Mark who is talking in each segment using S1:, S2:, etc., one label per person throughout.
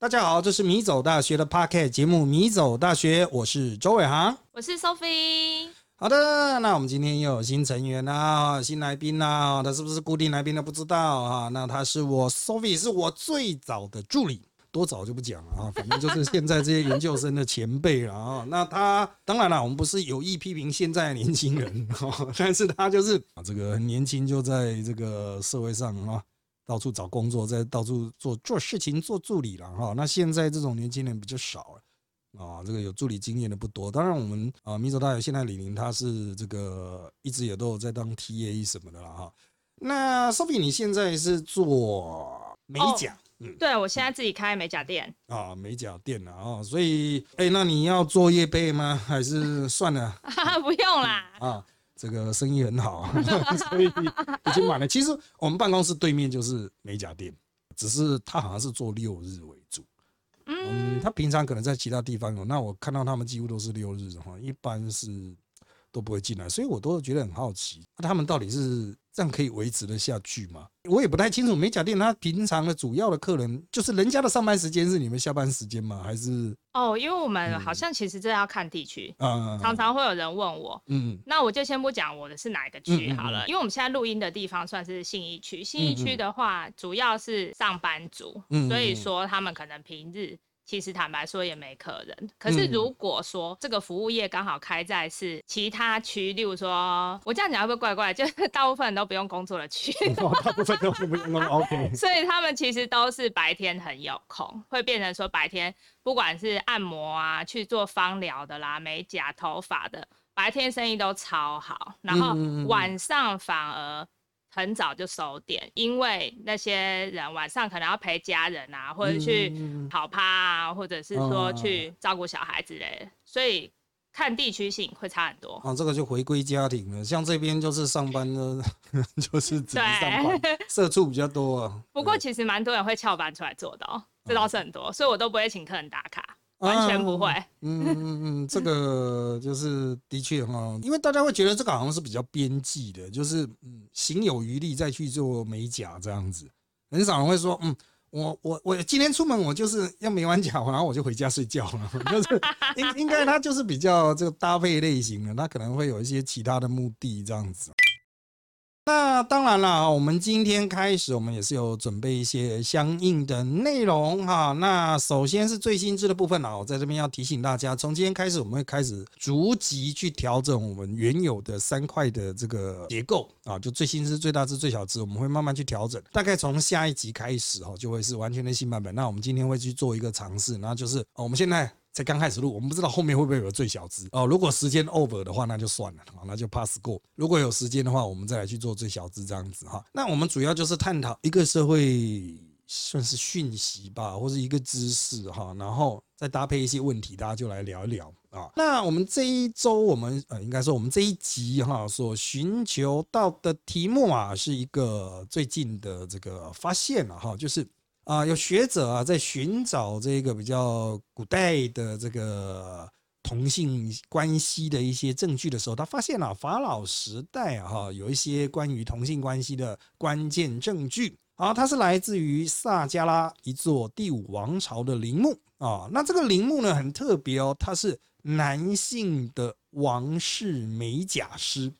S1: 大家好，这是米走大学的 p o c k e t 节目《米走大学》，我是周伟航，
S2: 我是 Sophie。
S1: 好的，那我们今天又有新成员啦，新来宾啦，他是不是固定来宾都不知道啊？那他是我 Sophie，是我最早的助理，多早就不讲了啊，反正就是现在这些研究生的前辈了啊。那他当然了，我们不是有意批评现在的年轻人，但是他就是啊，这个很年轻就在这个社会上啊。到处找工作，在到处做做事情，做助理了哈。那现在这种年轻人比较少了啊，这个有助理经验的不多。当然，我们啊，民族大学现在李宁他是这个一直也都有在当 TA 什么的了哈。那 Sophie，你现在是做美甲？
S2: 嗯，对我现在自己开美甲店
S1: 啊，美甲店了啊。所以，哎，那你要做业备吗？还是算了？
S2: 不用啦
S1: 啊。这个生意很好，所以已经满了。其实我们办公室对面就是美甲店，只是他好像是做六日为主。嗯，他平常可能在其他地方有，那我看到他们几乎都是六日的话，一般是都不会进来，所以我都觉得很好奇，他们到底是。这样可以维持得下去吗？我也不太清楚。美甲店它平常的主要的客人，就是人家的上班时间是你们下班时间吗？还是
S2: 哦？因为我们好像其实这要看地区嗯，常常会有人问我，嗯，那我就先不讲我的是哪一个区好了，因为我们现在录音的地方算是信义区，信义区的话主要是上班族，所以说他们可能平日。其实坦白说也没客人，可是如果说这个服务业刚好开在是其他区，例如说我这样讲会不会怪怪？就是大部分人都不用工作的区，
S1: 大部分都不用工作，OK。
S2: 所以他们其实都是白天很有空，会变成说白天不管是按摩啊、去做芳疗的啦、美甲、头发的，白天生意都超好，然后晚上反而。很早就收店，因为那些人晚上可能要陪家人啊，或者去跑趴啊，或者是说去照顾小孩之类的，所以看地区性会差很多。
S1: 啊，这个就回归家庭了，像这边就是上班的，就是只上班，社畜比较多啊。
S2: 不过其实蛮多人会翘班出来做的哦，这倒是很多，所以我都不会请客人打卡。完全不会。嗯嗯
S1: 嗯，这个就是的确哈，因为大家会觉得这个好像是比较边际的，就是嗯，行有余力再去做美甲这样子，很少人会说嗯，我我我今天出门我就是要美完甲，然后我就回家睡觉了，就是应应该他就是比较这个搭配类型的，他可能会有一些其他的目的这样子。那当然了，我们今天开始，我们也是有准备一些相应的内容哈。那首先是最新知的部分啊，我在这边要提醒大家，从今天开始，我们会开始逐级去调整我们原有的三块的这个结构啊，就最新知、最大值、最小值，我们会慢慢去调整。大概从下一集开始哈，就会是完全的新版本。那我们今天会去做一个尝试，那就是我们现在。才刚开始录，我们不知道后面会不会有最小值哦。如果时间 over 的话，那就算了，好，那就 pass 过。如果有时间的话，我们再来去做最小值这样子哈。那我们主要就是探讨一个社会算是讯息吧，或者一个知识哈，然后再搭配一些问题，大家就来聊一聊啊。那我们这一周，我们呃，应该说我们这一集哈，所寻求到的题目啊，是一个最近的这个发现了哈，就是。啊，有学者啊，在寻找这个比较古代的这个同性关系的一些证据的时候，他发现了法老时代啊，哈，有一些关于同性关系的关键证据。啊，它是来自于萨加拉一座第五王朝的陵墓啊。那这个陵墓呢，很特别哦，它是男性的王室美甲师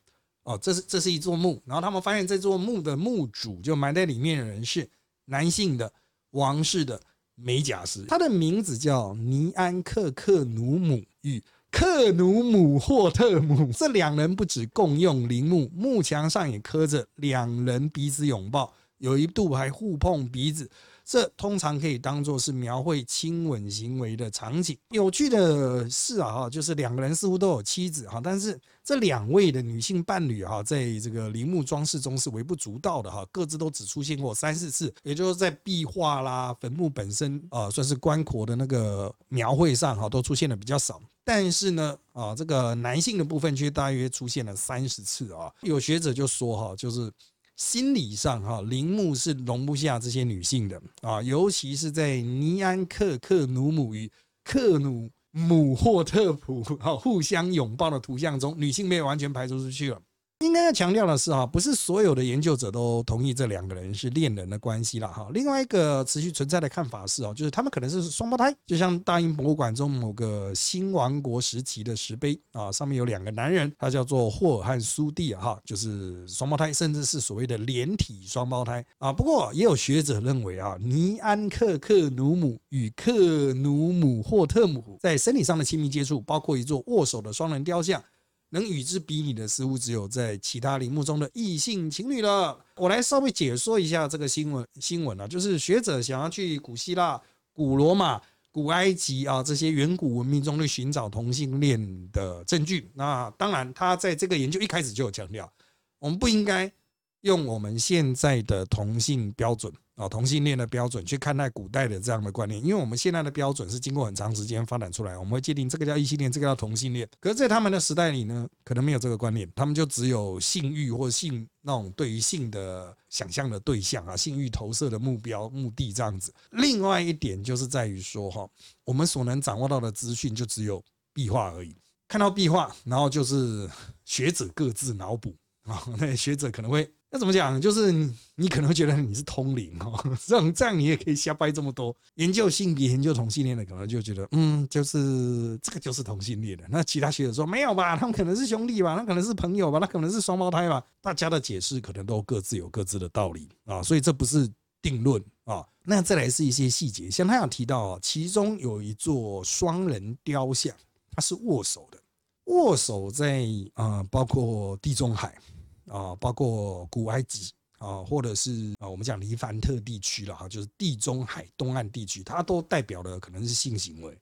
S1: 哦。这是这是一座墓，然后他们发现这座墓的墓主就埋在里面的人是男性的。王室的美甲师，他的名字叫尼安克克努姆与克努姆霍特姆。这两人不止共用陵墓，墓墙上也刻着两人彼此拥抱，有一度还互碰鼻子。这通常可以当做是描绘亲吻行为的场景。有趣的是啊，哈，就是两个人似乎都有妻子哈，但是这两位的女性伴侣哈，在这个陵墓装饰中是微不足道的哈，各自都只出现过三四次，也就是在壁画啦、坟墓本身啊，算是棺椁的那个描绘上哈，都出现的比较少。但是呢，啊，这个男性的部分却大约出现了三十次啊。有学者就说哈，就是。心理上哈，陵墓是容不下这些女性的啊，尤其是在尼安克克努姆与克努姆霍特普哈互相拥抱的图像中，女性被完全排除出去了。应该要强调的是哈，不是所有的研究者都同意这两个人是恋人的关系了哈。另外一个持续存在的看法是哦，就是他们可能是双胞胎，就像大英博物馆中某个新王国时期的石碑啊，上面有两个男人，他叫做霍尔和苏蒂哈，就是双胞胎，甚至是所谓的连体双胞胎啊。不过也有学者认为啊，尼安克克努姆与克努姆霍特姆在生理上的亲密接触，包括一座握手的双人雕像。能与之比拟的，似乎只有在其他陵墓中的异性情侣了。我来稍微解说一下这个新闻新闻啊，就是学者想要去古希腊、古罗马、古埃及啊这些远古文明中去寻找同性恋的证据。那当然，他在这个研究一开始就有强调，我们不应该用我们现在的同性标准。啊，同性恋的标准去看待古代的这样的观念，因为我们现在的标准是经过很长时间发展出来，我们会界定这个叫异性恋，这个叫同性恋。可是，在他们的时代里呢，可能没有这个观念，他们就只有性欲或性那种对于性的想象的对象啊，性欲投射的目标目的这样子。另外一点就是在于说哈，我们所能掌握到的资讯就只有壁画而已，看到壁画，然后就是学者各自脑补啊，那学者可能会。那怎么讲？就是你，可能会觉得你是通灵哦，这样这样你也可以瞎掰这么多。研究性别、研究同性恋的，可能就觉得，嗯，就是这个就是同性恋的。那其他学者说没有吧？他们可能是兄弟吧？那可能是朋友吧？那可能是双胞胎吧？大家的解释可能都各自有各自的道理啊，所以这不是定论啊。那再来是一些细节，像他有提到啊，其中有一座双人雕像，它是握手的，握手在啊，包括地中海。啊，包括古埃及啊，或者是啊，我们讲黎凡特地区了哈，就是地中海东岸地区，它都代表了可能是性行为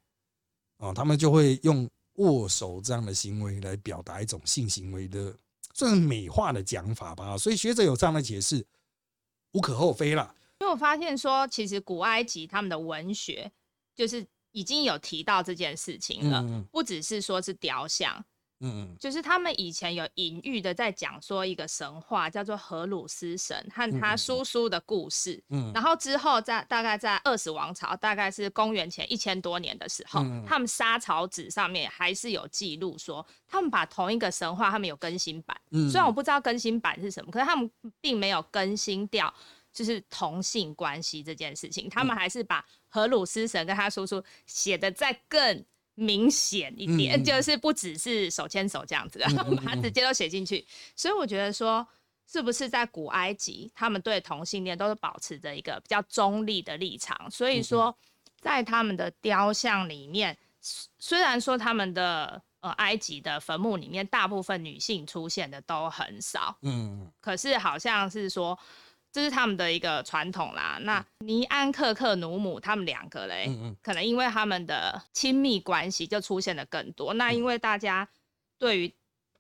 S1: 啊，他们就会用握手这样的行为来表达一种性行为的，算是美化的讲法吧。所以学者有这样的解释，无可厚非了。
S2: 因为我发现说，其实古埃及他们的文学就是已经有提到这件事情了，不只是说是雕像。嗯，就是他们以前有隐喻的在讲说一个神话叫做荷鲁斯神和他叔叔的故事。嗯，然后之后在大概在二十王朝，大概是公元前一千多年的时候，他们沙草纸上面还是有记录说，他们把同一个神话他们有更新版。嗯，虽然我不知道更新版是什么，可是他们并没有更新掉就是同性关系这件事情，他们还是把荷鲁斯神跟他叔叔写的再更。明显一点，就是不只是手牵手这样子的，把它直接都写进去。所以我觉得说，是不是在古埃及，他们对同性恋都是保持着一个比较中立的立场。所以说，在他们的雕像里面，虽然说他们的呃埃及的坟墓里面大部分女性出现的都很少，嗯，可是好像是说。这是他们的一个传统啦。那尼安克克努姆他们两个嘞，可能因为他们的亲密关系就出现的更多。那因为大家对于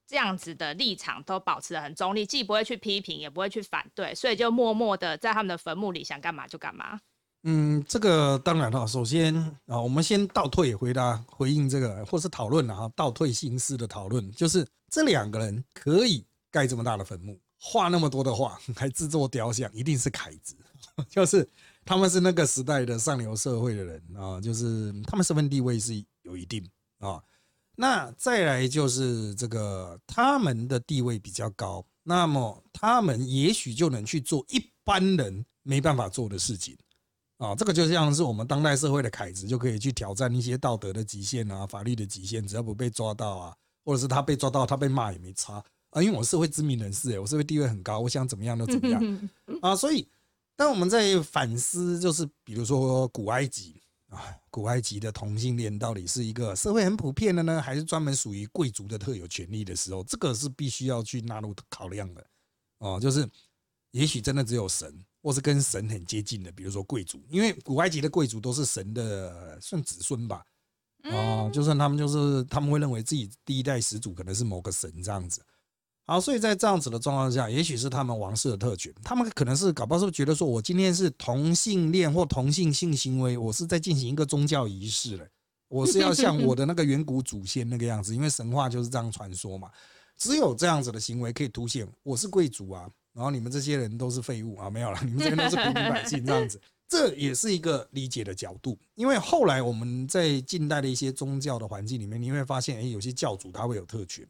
S2: 这样子的立场都保持的很中立，既不会去批评，也不会去反对，所以就默默的在他们的坟墓里想干嘛就干嘛。
S1: 嗯，这个当然了。首先啊，我们先倒退回答回应这个，或是讨论了哈，倒退心思的讨论，就是这两个人可以盖这么大的坟墓。画那么多的画，还制作雕像，一定是凯子，就是他们是那个时代的上流社会的人啊，就是他们身份地位是有一定啊。那再来就是这个他们的地位比较高，那么他们也许就能去做一般人没办法做的事情啊。这个就像是我们当代社会的凯子，就可以去挑战一些道德的极限啊，法律的极限，只要不被抓到啊，或者是他被抓到，他被骂也没差。啊，因为我是会知名人士，哎，我社会地位很高，我想怎么样都怎么样啊。所以，当我们在反思，就是比如说古埃及啊，古埃及的同性恋到底是一个社会很普遍的呢，还是专门属于贵族的特有权利的时候，这个是必须要去纳入考量的哦。就是也许真的只有神，或是跟神很接近的，比如说贵族，因为古埃及的贵族都是神的算子孙吧，啊，就算他们就是他们会认为自己第一代始祖可能是某个神这样子。好，所以在这样子的状况下，也许是他们王室的特权，他们可能是搞不好是觉得说，我今天是同性恋或同性性行为，我是在进行一个宗教仪式了，我是要像我的那个远古祖先那个样子，因为神话就是这样传说嘛。只有这样子的行为可以凸显我是贵族啊，然后你们这些人都是废物啊，没有了，你们这些都是平民百姓这样子，这也是一个理解的角度。因为后来我们在近代的一些宗教的环境里面，你会发现，哎，有些教主他会有特权。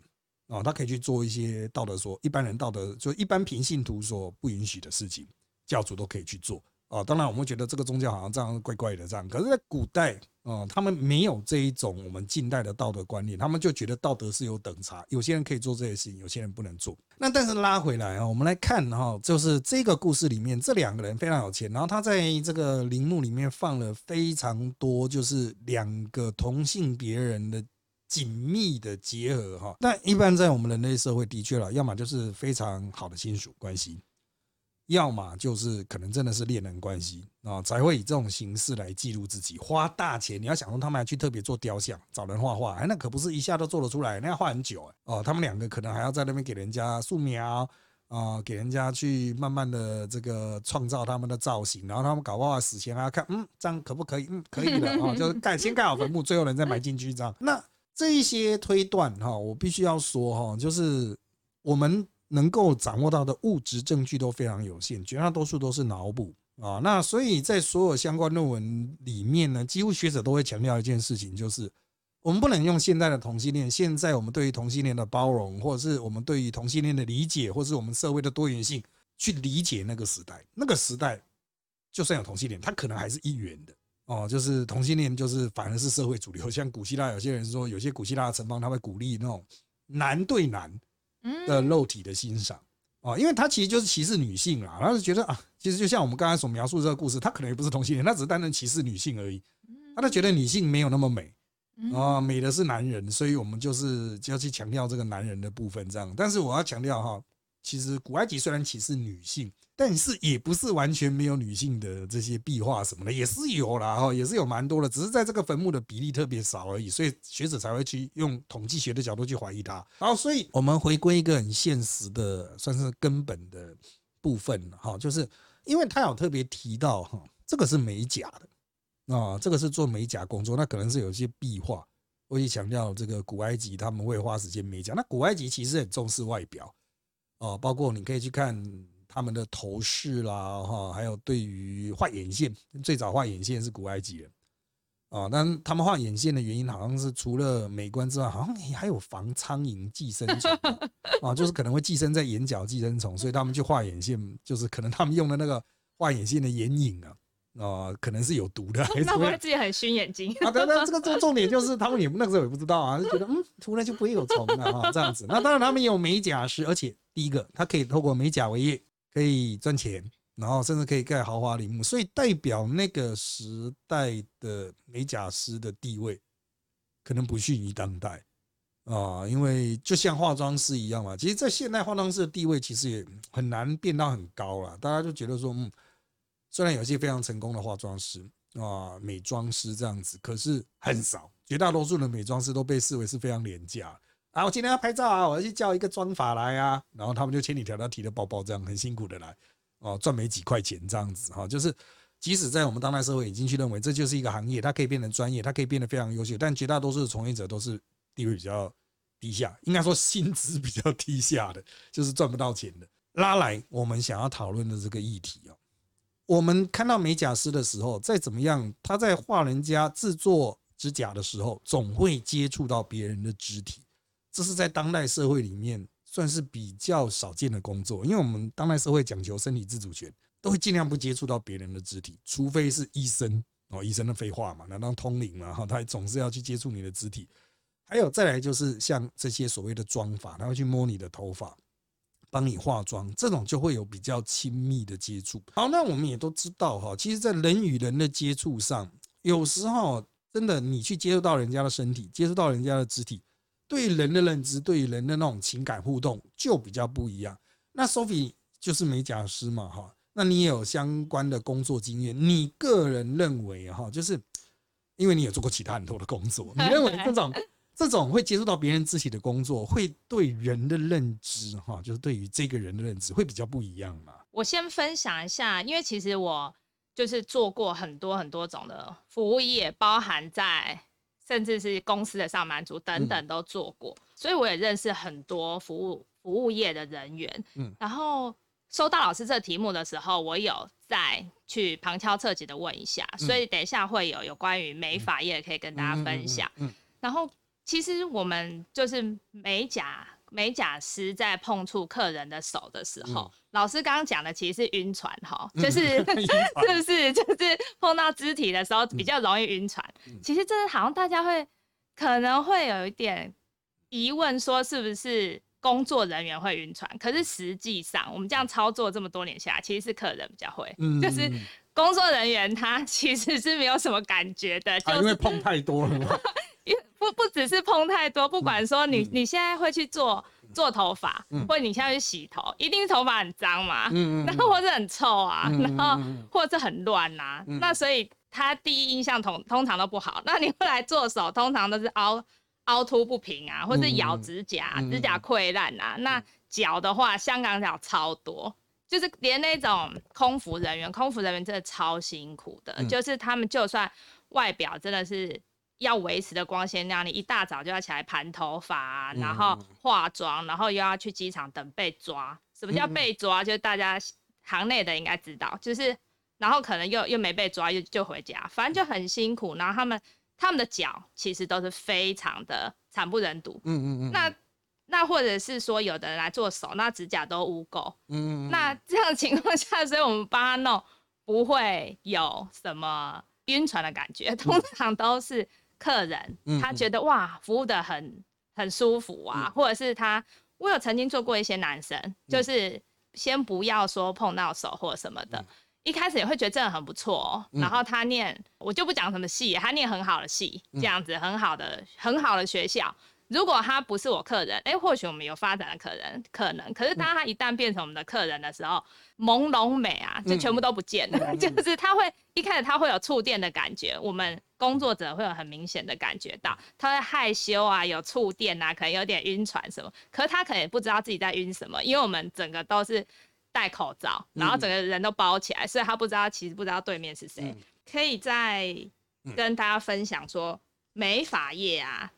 S1: 哦，他可以去做一些道德所一般人道德就一般平信徒所不允许的事情，教主都可以去做。哦，当然我们觉得这个宗教好像这样怪怪的这样，可是，在古代，哦，他们没有这一种我们近代的道德观念，他们就觉得道德是有等差，有些人可以做这些事情，有些人不能做。那但是拉回来啊，我们来看哈，就是这个故事里面，这两个人非常有钱，然后他在这个陵墓里面放了非常多，就是两个同性别人的紧密的结合哈。那一般在我们人类社会，的确了，要么就是非常好的亲属关系。要么就是可能真的是恋人关系啊，才会以这种形式来记录自己，花大钱。你要想说他们还去特别做雕像，找人画画，哎，那可不是一下都做得出来，那要画很久哎。哦，他们两个可能还要在那边给人家素描啊，给人家去慢慢的这个创造他们的造型，然后他们搞不好死前还要看，嗯，这样可不可以？嗯，可以的啊，就是盖先盖好坟墓，最后人再埋进去这样。那这一些推断哈，我必须要说哈，就是我们。能够掌握到的物质证据都非常有限，绝大多数都是脑补啊。那所以在所有相关论文里面呢，几乎学者都会强调一件事情，就是我们不能用现在的同性恋，现在我们对于同性恋的包容，或者是我们对于同性恋的理解，或是我们社会的多元性去理解那个时代。那个时代就算有同性恋，它可能还是一元的哦，就是同性恋就是反而是社会主流。像古希腊有些人说，有些古希腊的城邦他会鼓励那种男对男。的肉体的欣赏哦，因为他其实就是歧视女性啦，他是觉得啊，其实就像我们刚才所描述这个故事，他可能也不是同性恋，他只是单纯歧视女性而已。他就觉得女性没有那么美啊，美的是男人，所以我们就是就要去强调这个男人的部分这样。但是我要强调哈，其实古埃及虽然歧视女性。但是也不是完全没有女性的这些壁画什么的，也是有啦哈，也是有蛮多的，只是在这个坟墓的比例特别少而已，所以学者才会去用统计学的角度去怀疑它。然后，所以我们回归一个很现实的，算是根本的部分哈，就是因为他有特别提到哈，这个是美甲的啊，这个是做美甲工作，那可能是有一些壁画，我也强调这个古埃及他们会花时间美甲，那古埃及其实很重视外表哦，包括你可以去看。他们的头饰啦，哈，还有对于画眼线，最早画眼线是古埃及人啊。但他们画眼线的原因，好像是除了美观之外，好像还有防苍蝇、寄生虫啊，就是可能会寄生在眼角寄生虫，所以他们去画眼线，就是可能他们用的那个画眼线的眼影啊，啊，可能是有毒的。
S2: 那会自己很熏眼睛
S1: 啊？对那，这个重 重点就是他们也那个时候也不知道啊，就觉得嗯，涂了就不会有虫了哈，这样子。那当然他们也有美甲师，而且第一个，他可以透过美甲为业。可以赚钱，然后甚至可以盖豪华陵墓，所以代表那个时代的美甲师的地位可能不逊于当代啊，因为就像化妆师一样嘛。其实，在现代化妆师的地位其实也很难变到很高了。大家就觉得说，嗯，虽然有些非常成功的化妆师啊、美妆师这样子，可是很少，绝大多数的美妆师都被视为是非常廉价。啊，我今天要拍照啊，我要去叫一个妆法来啊，然后他们就千里迢迢提着包包，这样很辛苦的来，哦，赚没几块钱这样子哈，就是即使在我们当代社会已经去认为这就是一个行业，它可以变成专业，它可以变得非常优秀，但绝大多数的从业者都是地位比较低下，应该说薪资比较 低下的，就是赚不到钱的。拉来我们想要讨论的这个议题哦，我们看到美甲师的时候，再怎么样，他在画人家制作指甲的时候，总会接触到别人的肢体。这是在当代社会里面算是比较少见的工作，因为我们当代社会讲求身体自主权，都会尽量不接触到别人的肢体，除非是医生哦，医生的废话嘛，难道通灵嘛？哈，他总是要去接触你的肢体。还有再来就是像这些所谓的妆法，他会去摸你的头发，帮你化妆，这种就会有比较亲密的接触。好，那我们也都知道哈，其实，在人与人的接触上，有时候真的你去接触到人家的身体，接触到人家的肢体。对人的认知，对人的那种情感互动就比较不一样。那 Sophie 就是美甲师嘛，哈，那你也有相关的工作经验。你个人认为，哈，就是因为你有做过其他很多的工作，你认为这种这种会接触到别人肢体的工作，会对人的认知，哈，就是对于这个人的认知会比较不一样嘛？
S2: 我先分享一下，因为其实我就是做过很多很多种的服务业，包含在。甚至是公司的上班族等等都做过，所以我也认识很多服务服务业的人员。嗯，然后收到老师这题目的时候，我有再去旁敲侧击的问一下，所以等一下会有有关于美发业可以跟大家分享。嗯，然后其实我们就是美甲美甲师在碰触客人的手的时候，老师刚刚讲的其实是晕船哈，就是 是不是就是碰到肢体的时候比较容易晕船？其实真的好像大家会可能会有一点疑问，说是不是工作人员会晕船？可是实际上我们这样操作这么多年下来，其实是客人比较会，就是工作人员他其实是没有什么感觉的，就
S1: 因为碰太多了。
S2: 不不只是碰太多，不管说你你现在会去做做头发，或者你现在去洗头，一定是头发很脏嘛，然后或者很臭啊，然后或者是很乱呐，那所以他第一印象通通常都不好。那你会来做手，通常都是凹凹凸不平啊，或是咬指甲，指甲溃烂啊。那脚的话，香港脚超多，就是连那种空服人员，空服人员真的超辛苦的，就是他们就算外表真的是。要维持的光鲜亮丽，一大早就要起来盘头发，然后化妆，然后又要去机场等被抓。什么叫被抓？就是大家行内的应该知道，就是然后可能又又没被抓，又就回家，反正就很辛苦。然后他们他们的脚其实都是非常的惨不忍睹。嗯嗯嗯。那那或者是说，有的人来做手，那指甲都污垢。嗯嗯。那这样的情况下，所以我们帮他弄，不会有什么晕船的感觉，通常都是。客人他觉得哇，服务的很很舒服啊，或者是他，我有曾经做过一些男生，就是先不要说碰到手或什么的，一开始也会觉得这的很不错哦。然后他念，我就不讲什么系，他念很好的系，这样子很好的很好的学校。如果他不是我客人，哎，或许我们有发展的可能，可能。可是当他一旦变成我们的客人的时候，朦胧美啊，就全部都不见了。就是他会一开始他会有触电的感觉，我们工作者会有很明显的感觉到，他会害羞啊，有触电啊，可能有点晕船什么。可是他可能也不知道自己在晕什么，因为我们整个都是戴口罩，然后整个人都包起来，所以他不知道其实不知道对面是谁。可以再跟大家分享说，美发业啊。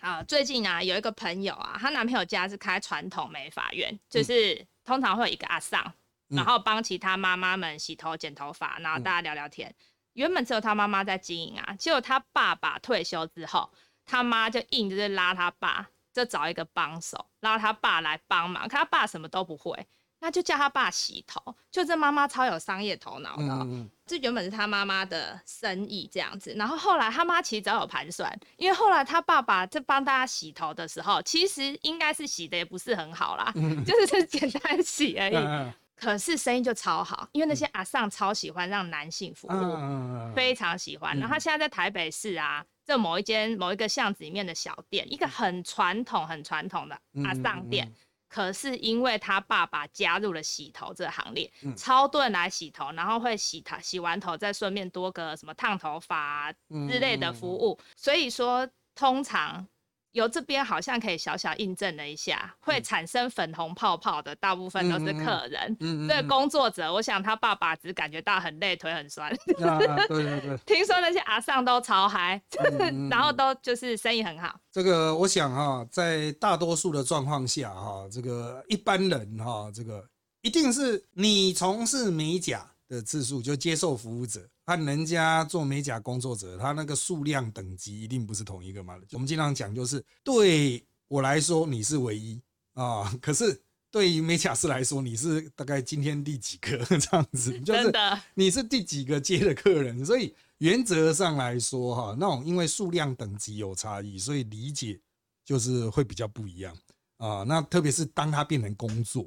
S2: 啊，最近啊，有一个朋友啊，她男朋友家是开传统美发院，就是通常会有一个阿桑，然后帮其他妈妈们洗头、剪头发，然后大家聊聊天。原本只有他妈妈在经营啊，结果他爸爸退休之后，他妈就硬就是拉他爸，就找一个帮手，拉他爸来帮忙，可他爸什么都不会。那就叫他爸洗头，就这妈妈超有商业头脑的，这原本是他妈妈的生意这样子。然后后来他妈其实早有盘算，因为后来他爸爸在帮大家洗头的时候，其实应该是洗的也不是很好啦，就是 简单洗而已。可是生意就超好，因为那些阿尚超喜欢让男性服务，非常喜欢。然后他现在在台北市啊，这某一间某一个巷子里面的小店，一个很传统很传统的阿尚店。可是因为他爸爸加入了洗头这行列，超多人来洗头，然后会洗头，洗完头再顺便多个什么烫头发之类的服务，所以说通常。由这边好像可以小小印证了一下，会产生粉红泡泡的大部分都是客人。嗯这个工作者，我想他爸爸只感觉到很累，腿很酸。
S1: 对对对。
S2: 听说那些阿尚都超嗨，然后都就是生意很好。
S1: 这个我想哈，在大多数的状况下哈，这个一般人哈，这个一定是你从事美甲的次数就接受服务者。看人家做美甲工作者，他那个数量等级一定不是同一个嘛？我们经常讲，就是对我来说你是唯一啊，可是对于美甲师来说，你是大概今天第几个 这样子？就是你是第几个接的客人？所以原则上来说，哈，那种因为数量等级有差异，所以理解就是会比较不一样啊。那特别是当他变成工作。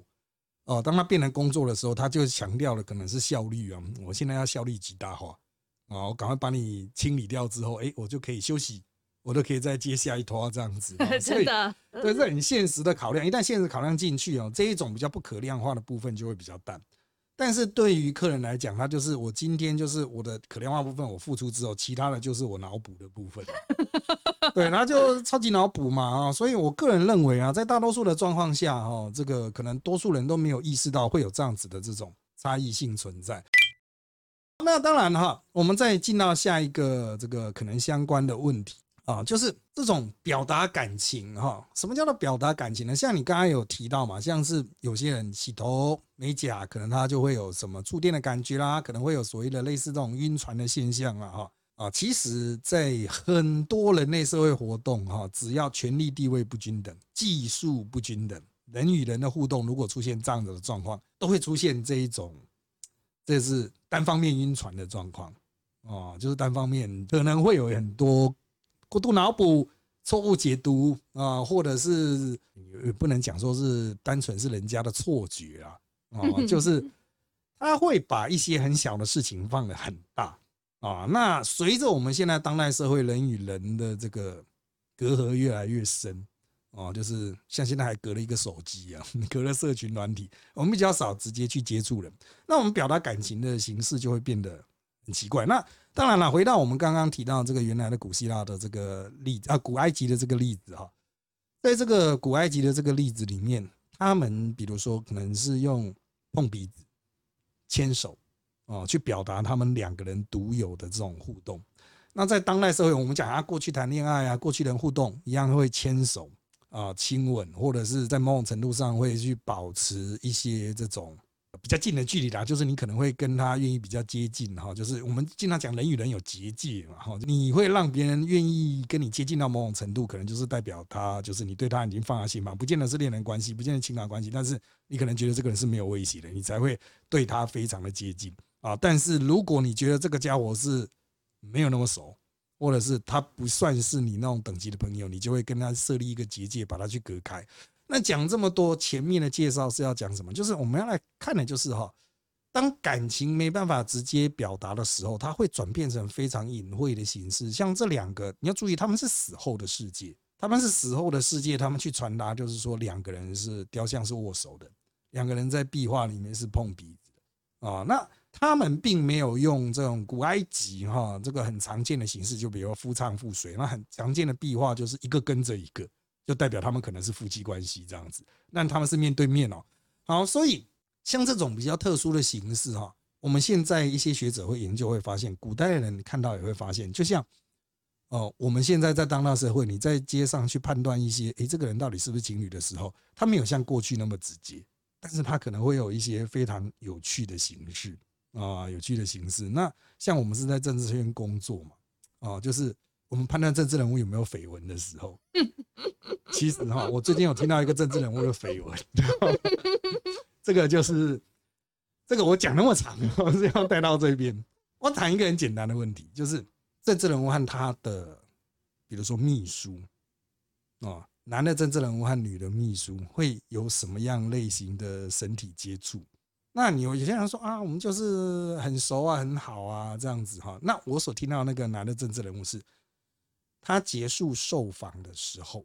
S1: 哦，当他变成工作的时候，他就强调的可能是效率啊。我现在要效率极大化啊，我赶快把你清理掉之后，哎，我就可以休息，我都可以再接下一拖这样子。
S2: 真的，
S1: 对，是很现实的考量。一旦现实考量进去哦，这一种比较不可量化的部分就会比较淡。但是对于客人来讲，他就是我今天就是我的可量化部分我付出之后，其他的就是我脑补的部分。对，然后就超级脑补嘛啊，所以我个人认为啊，在大多数的状况下哈，这个可能多数人都没有意识到会有这样子的这种差异性存在。那当然哈，我们再进到下一个这个可能相关的问题。啊，就是这种表达感情哈。什么叫做表达感情呢？像你刚刚有提到嘛，像是有些人洗头美甲，可能他就会有什么触电的感觉啦，可能会有所谓的类似这种晕船的现象啊哈啊，其实，在很多人类社会活动哈，只要权力地位不均等、技术不均等，人与人的互动如果出现这样子的状况，都会出现这一种，这是单方面晕船的状况哦，就是单方面可能会有很多过度脑补、错误解读啊，或者是也不能讲说是单纯是人家的错觉啊，哦，就是他会把一些很小的事情放得很大。啊，那随着我们现在当代社会人与人的这个隔阂越来越深，哦，就是像现在还隔了一个手机啊，隔了社群软体，我们比较少直接去接触人，那我们表达感情的形式就会变得很奇怪。那当然了，回到我们刚刚提到这个原来的古希腊的这个例子啊，古埃及的这个例子哈，在这个古埃及的这个例子里面，他们比如说可能是用碰鼻子、牵手。哦，去表达他们两个人独有的这种互动。那在当代社会，我们讲啊，过去谈恋爱啊，过去人互动一样会牵手啊、亲吻，或者是在某种程度上会去保持一些这种。比较近的距离啦，就是你可能会跟他愿意比较接近哈，就是我们经常讲人与人有结界嘛哈，你会让别人愿意跟你接近到某种程度，可能就是代表他就是你对他已经放下心房，不见得是恋人关系，不见得情感关系，但是你可能觉得这个人是没有威胁的，你才会对他非常的接近啊。但是如果你觉得这个家伙是没有那么熟，或者是他不算是你那种等级的朋友，你就会跟他设立一个结界，把他去隔开。那讲这么多前面的介绍是要讲什么？就是我们要来看的，就是哈，当感情没办法直接表达的时候，它会转变成非常隐晦的形式。像这两个，你要注意，他们是死后的世界，他们是死后的世界，他们去传达就是说，两个人是雕像是握手的，两个人在壁画里面是碰鼻子的啊。那他们并没有用这种古埃及哈这个很常见的形式，就比如夫唱妇随，那很常见的壁画就是一个跟着一个。就代表他们可能是夫妻关系这样子，那他们是面对面哦。好，所以像这种比较特殊的形式哈，我们现在一些学者会研究会发现，古代人看到也会发现，就像哦，我们现在在当代社会，你在街上去判断一些，诶，这个人到底是不是情侣的时候，他没有像过去那么直接，但是他可能会有一些非常有趣的形式啊，有趣的形式。那像我们是在政治圈工作嘛，啊，就是。我们判断政治人物有没有绯闻的时候，其实哈，我最近有听到一个政治人物的绯闻，这个就是这个我讲那么长，我是要带到这边。我谈一个很简单的问题，就是政治人物和他的，比如说秘书啊，男的政治人物和女的秘书会有什么样类型的身体接触？那你有些人说啊，我们就是很熟啊，很好啊，这样子哈。那我所听到那个男的政治人物是。他结束受访的时候，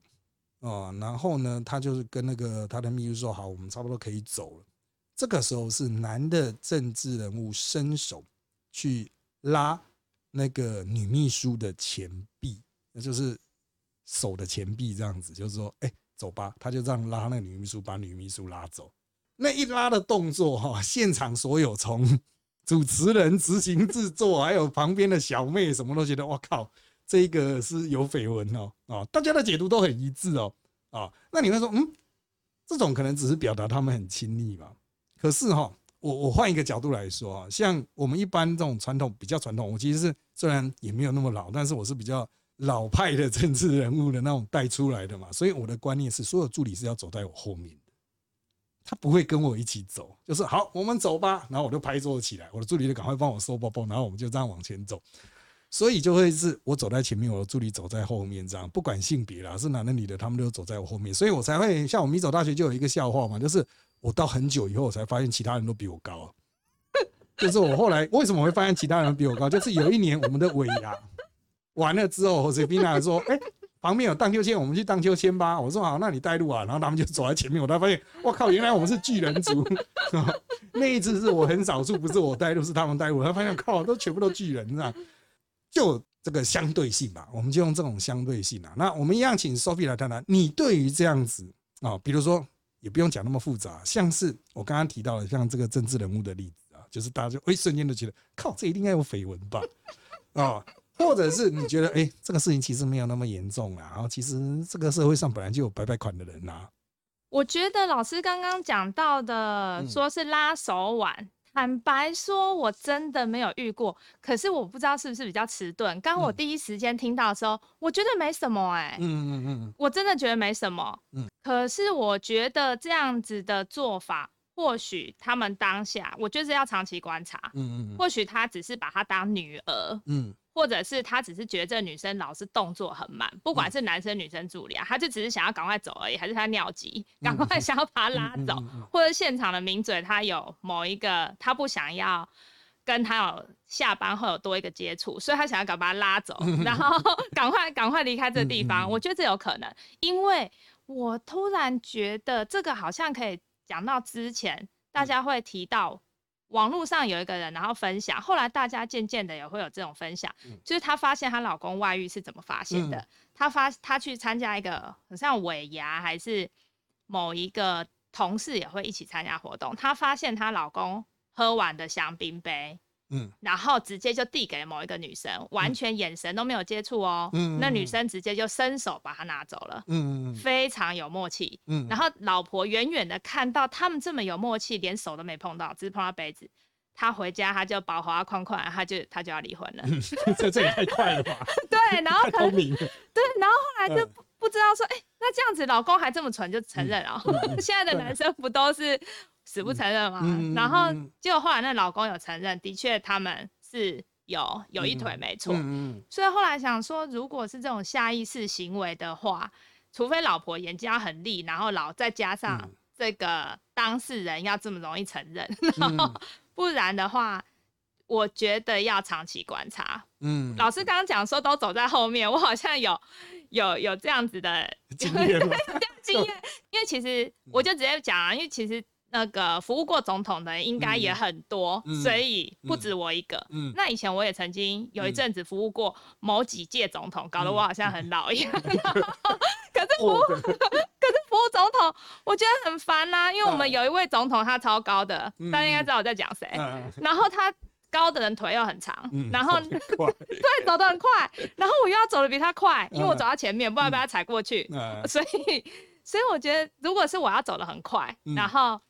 S1: 啊，然后呢，他就是跟那个他的秘书说：“好，我们差不多可以走了。”这个时候是男的政治人物伸手去拉那个女秘书的前臂，那就是手的前臂，这样子，就是说：“哎，走吧。”他就这样拉那个女秘书，把女秘书拉走。那一拉的动作，哈，现场所有从主持人、执行制作，还有旁边的小妹，什么都觉得，我靠！这个是有绯闻哦，啊，大家的解读都很一致哦，啊，那你会说，嗯，这种可能只是表达他们很亲密吧？可是哈，我我换一个角度来说啊，像我们一般这种传统比较传统，我其实是虽然也没有那么老，但是我是比较老派的政治人物的那种带出来的嘛，所以我的观念是，所有助理是要走在我后面，他不会跟我一起走，就是好，我们走吧，然后我就拍桌子起来，我的助理就赶快帮我收包包，然后我们就这样往前走。所以就会是我走在前面，我的助理走在后面，这样不管性别啦，是男的女的，他们都走在我后面，所以我才会像我们一走大学就有一个笑话嘛，就是我到很久以后我才发现其他人都比我高，就是我后来为什么会发现其他人 比我高，就是有一年我们的尾牙完了之后，谁宾娜说，哎，旁边有荡秋千，我们去荡秋千吧。我说好，那你带路啊，然后他们就走在前面，我才发现，我靠，原来我们是巨人族。那一次是我很少数，不是我带路，是他们带路，他发现靠，都全部都巨人，是吧？就这个相对性吧，我们就用这种相对性啊。那我们一样请 Sophie 来谈谈，你对于这样子啊，比如说也不用讲那么复杂，像是我刚刚提到的，像这个政治人物的例子啊，就是大家就一瞬间就觉得，靠，这一定该有绯闻吧？啊，或者是你觉得，哎，这个事情其实没有那么严重啊，然后其实这个社会上本来就有白白款的人呐。
S2: 我觉得老师刚刚讲到的，说是拉手腕。坦白说，我真的没有遇过。可是我不知道是不是比较迟钝。刚我第一时间听到的时候，我觉得没什么哎。嗯嗯嗯，我真的觉得没什么。嗯，可是我觉得这样子的做法，或许他们当下，我就是要长期观察。嗯嗯，或许他只是把她当女儿。嗯。或者是他只是觉得这女生老是动作很慢，不管是男生女生助理啊，他就只是想要赶快走而已，还是他尿急，赶快想要把他拉走，或者现场的名嘴他有某一个他不想要跟他有下班后有多一个接触，所以他想要赶把他拉走，然后 赶快赶快离开这个地方。我觉得这有可能，因为我突然觉得这个好像可以讲到之前大家会提到。网络上有一个人，然后分享，后来大家渐渐的也会有这种分享，就是她发现她老公外遇是怎么发现的。她发她去参加一个很像尾牙，还是某一个同事也会一起参加活动，她发现她老公喝完的香槟杯。嗯，然后直接就递给某一个女生，完全眼神都没有接触哦。嗯，那女生直接就伸手把他拿走了。嗯非常有默契。嗯，然后老婆远远的看到他们这么有默契，连手都没碰到，只是碰到杯子。他回家他就保华框框，他就他就要离婚了。
S1: 这这也太快了吧？
S2: 对，然后聪明。对，然后后来就不不知道说，哎，那这样子老公还这么蠢就承认了。现在的男生不都是？死不承认嘛，然后结果后来那老公有承认，的确他们是有有一腿没错，所以后来想说，如果是这种下意识行为的话，除非老婆眼睛要很利，然后老再加上这个当事人要这么容易承认，不然的话，我觉得要长期观察。嗯，老师刚刚讲说都走在后面，我好像有有有这样子的
S1: 经验，
S2: 经验，因为其实我就直接讲啊，因为其实。那个服务过总统的应该也很多，所以不止我一个。那以前我也曾经有一阵子服务过某几届总统，搞得我好像很老一样。可是服务，可是服务总统，我觉得很烦呐。因为我们有一位总统，他超高的，大家应该知道我在讲谁。然后他高的人腿又很长，然后 对走得很快，然后我又要走得比他快，因为我走到前面，不然被他踩过去。所以，所以我觉得，如果是我要走的很快，然后。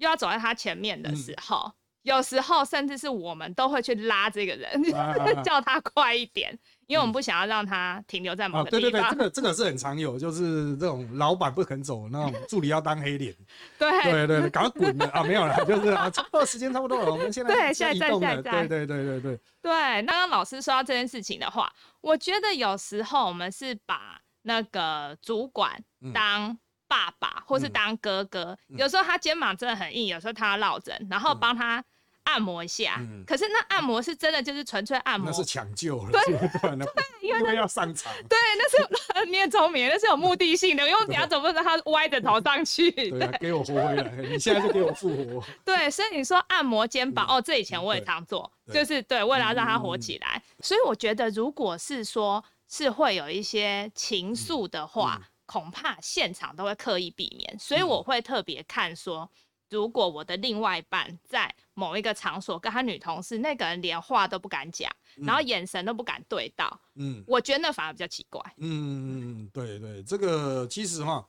S2: 又要走在他前面的时候，有时候甚至是我们都会去拉这个人，叫他快一点，因为我们不想要让他停留在某个
S1: 地方。对对对，这个这个是很常有，就是这种老板不肯走，那种助理要当黑脸。
S2: 对
S1: 对对，赶快滚了啊！没有了，就是啊，差不多时间差不多了，我们现在
S2: 对现在在在
S1: 在，对对对对对
S2: 对。刚刚老师说到这件事情的话，我觉得有时候我们是把那个主管当。爸爸，或是当哥哥，有时候他肩膀真的很硬，有时候他要落枕，然后帮他按摩一下。可是那按摩是真的，就是纯粹按摩，
S1: 那是抢救了，对对，因为 要上场。
S2: 对，那是 你也聪明，那是有目的性的，因为 你要怎么让他歪着头上去？
S1: 对，给我活回来，你现在就给我复活。
S2: 对，所以你说按摩肩膀，哦，这以前我也常做，就是对，为了让他活起来。所以我觉得，如果是说是会有一些情愫的话。恐怕现场都会刻意避免，所以我会特别看说，如果我的另外一半在某一个场所跟他女同事，那个人连话都不敢讲，然后眼神都不敢对到，嗯，我觉得那反而比较奇怪。
S1: 嗯，对对，这个其实哈，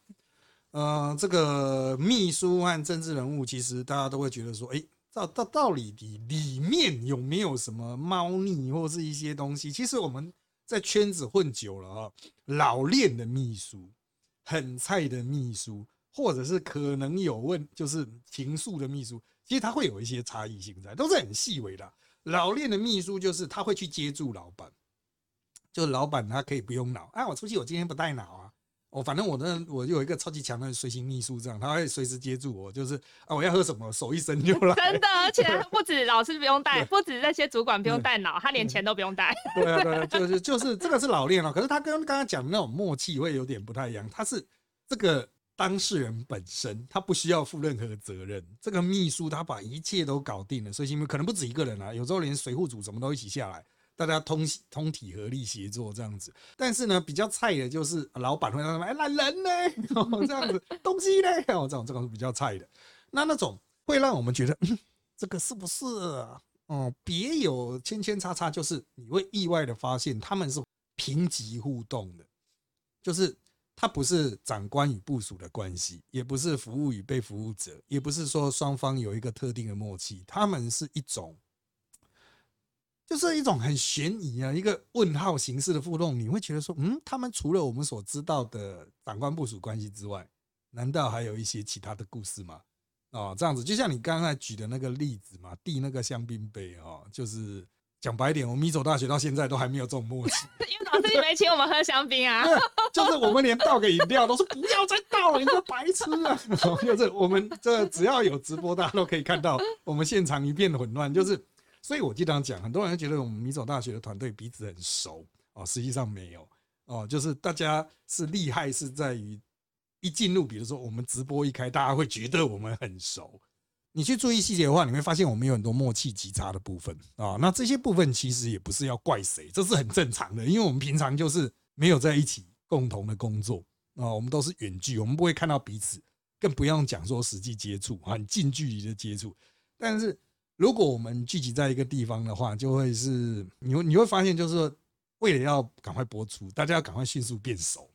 S1: 呃，这个秘书和政治人物，其实大家都会觉得说，哎，到到道理里里面有没有什么猫腻或是一些东西？其实我们在圈子混久了啊，老练的秘书。很菜的秘书，或者是可能有问，就是情愫的秘书，其实他会有一些差异性在，都是很细微的。老练的秘书就是他会去接住老板，就老板他可以不用脑，啊，我出去我今天不带脑啊，我反正我呢，我有一个超级强的随行秘书，这样他会随时接住我，就是啊我要喝什么，手一伸就来。
S2: 真的，而且不止老师不用带，不止那些主管不用带脑，他连钱都不用带。
S1: 对啊，对啊，就是就是这个是老练了，可是他跟刚刚讲的那种默契会有点不太一样，他是。这个当事人本身，他不需要负任何责任。这个秘书他把一切都搞定了，所以可能不止一个人啊，有时候连水户组什么都一起下来，大家通通体合力协作这样子。但是呢，比较菜的就是老板会说：“哎，懒人呢？哦这样子东西呢？哦，这种这种是比较菜的。那那种会让我们觉得，这个是不是哦？别有千千叉叉，就是你会意外的发现他们是平级互动的，就是。它不是长官与部属的关系，也不是服务与被服务者，也不是说双方有一个特定的默契，他们是一种，就是一种很悬疑啊，一个问号形式的互动。你会觉得说，嗯，他们除了我们所知道的长官部署关系之外，难道还有一些其他的故事吗？哦，这样子，就像你刚才举的那个例子嘛，递那个香槟杯哦，就是讲白点，我们米走大学到现在都还没有这种默契。
S2: 因为老师你没请我们喝香槟啊，
S1: 就是我们连倒个饮料都是不要再倒了，你这白痴啊！就是我们这只要有直播，大家都可以看到我们现场一片混乱。就是，所以我经常讲，很多人觉得我们米走大学的团队彼此很熟哦，实际上没有哦，就是大家是厉害是在于。一进入，比如说我们直播一开，大家会觉得我们很熟。你去注意细节的话，你会发现我们有很多默契极差的部分啊。那这些部分其实也不是要怪谁，这是很正常的，因为我们平常就是没有在一起共同的工作啊，我们都是远距，我们不会看到彼此，更不用讲说实际接触，很近距离的接触。但是如果我们聚集在一个地方的话，就会是你你会发现，就是为了要赶快播出，大家要赶快迅速变熟。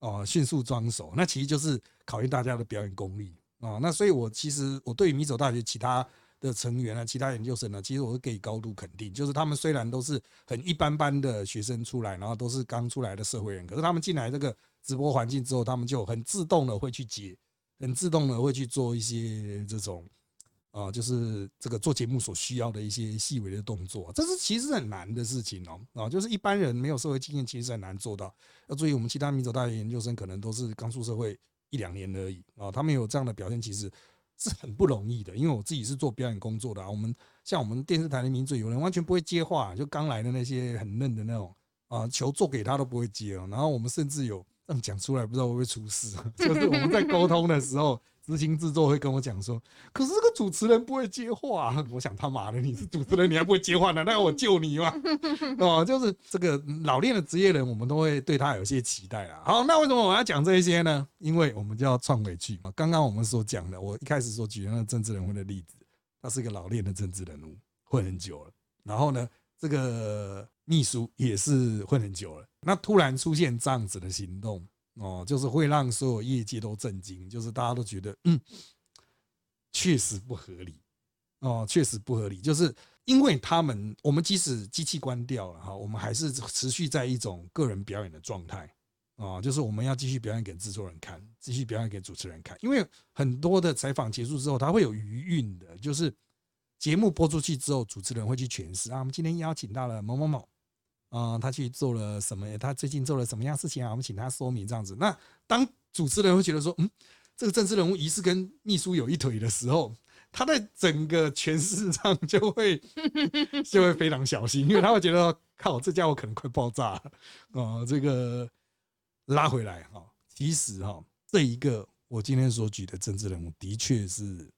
S1: 哦，迅速装熟，那其实就是考验大家的表演功力哦。那所以，我其实我对于米走大学其他的成员啊，其他研究生呢，其实我是给高度肯定。就是他们虽然都是很一般般的学生出来，然后都是刚出来的社会人，可是他们进来这个直播环境之后，他们就很自动的会去接，很自动的会去做一些这种。啊，就是这个做节目所需要的一些细微的动作，这是其实很难的事情哦。啊，就是一般人没有社会经验，其实很难做到。要注意，我们其他民族大学研究生可能都是刚出社会一两年而已啊，他们有这样的表现，其实是很不容易的。因为我自己是做表演工作的啊，我们像我们电视台的名嘴，有人完全不会接话，就刚来的那些很嫩的那种啊，球做给他都不会接哦。然后我们甚至有这样讲出来，不知道会不会出事。就是我们在沟通的时候。执行制作会跟我讲说，可是这个主持人不会接话。我想他妈的，你是主持人，你还不会接话，呢？那要我救你吗？哦，就是这个老练的职业人，我们都会对他有些期待啦。好，那为什么我要讲这些呢？因为我们就要串回去嘛。刚刚我们所讲的，我一开始所举的那个政治人物的例子，他是一个老练的政治人物，混很久了。然后呢，这个秘书也是混很久了。那突然出现这样子的行动。哦，就是会让所有业界都震惊，就是大家都觉得，嗯，确实不合理，哦，确实不合理，就是因为他们，我们即使机器关掉了哈，我们还是持续在一种个人表演的状态，啊，就是我们要继续表演给制作人看，继续表演给主持人看，因为很多的采访结束之后，他会有余韵的，就是节目播出去之后，主持人会去诠释啊，我们今天邀请到了某某某。啊，他去做了什么？他最近做了什么样事情啊？我们请他说明这样子。那当主持人会觉得说，嗯，这个政治人物疑似跟秘书有一腿的时候，他在整个诠释上就会 就会非常小心，因为他会觉得，靠，这家伙可能快爆炸了啊！这个拉回来哈，其实哈，这一个我今天所举的政治人物的确是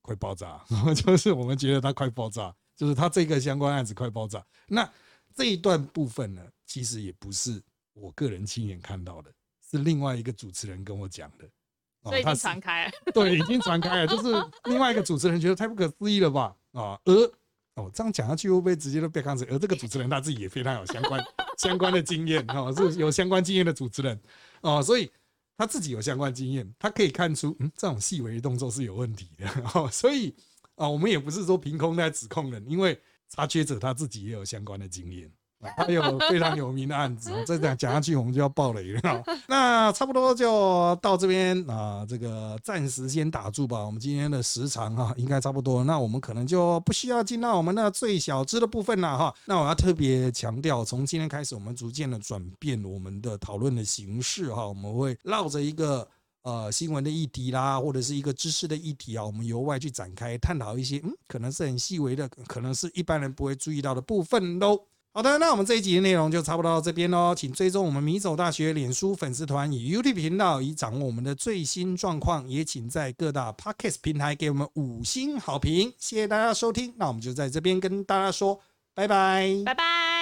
S1: 快爆炸，就是我们觉得他快爆炸，就是他这个相关案子快爆炸。那这一段部分呢，其实也不是我个人亲眼看到的，是另外一个主持人跟我讲的。
S2: 所以已经传开了。
S1: 对，已经传开了，就是另外一个主持人觉得太不可思议了吧？啊，而哦，这样讲下去会不会直接都被看死？而这个主持人他自己也非常有相关相关的经验，哈，是有相关经验的主持人，哦，所以他自己有相关经验，他可以看出，嗯，这种细微的动作是有问题的。哦，所以啊，我们也不是说凭空在指控人，因为。查缺者他自己也有相关的经验，他有非常有名的案子。再讲讲下去，我们就要爆雷了。那差不多就到这边啊，这个暂时先打住吧。我们今天的时长哈，应该差不多。那我们可能就不需要进到我们的最小支的部分了哈。那我要特别强调，从今天开始，我们逐渐的转变我们的讨论的形式哈。我们会绕着一个。呃，新闻的议题啦，或者是一个知识的议题啊，我们由外去展开探讨一些，嗯，可能是很细微的，可能是一般人不会注意到的部分喽。好的，那我们这一集的内容就差不多到这边喽，请追踪我们米走大学脸书粉丝团与 YouTube 频道，以掌握我们的最新状况。也请在各大 Podcast 平台给我们五星好评，谢谢大家收听。那我们就在这边跟大家说拜拜，
S2: 拜拜。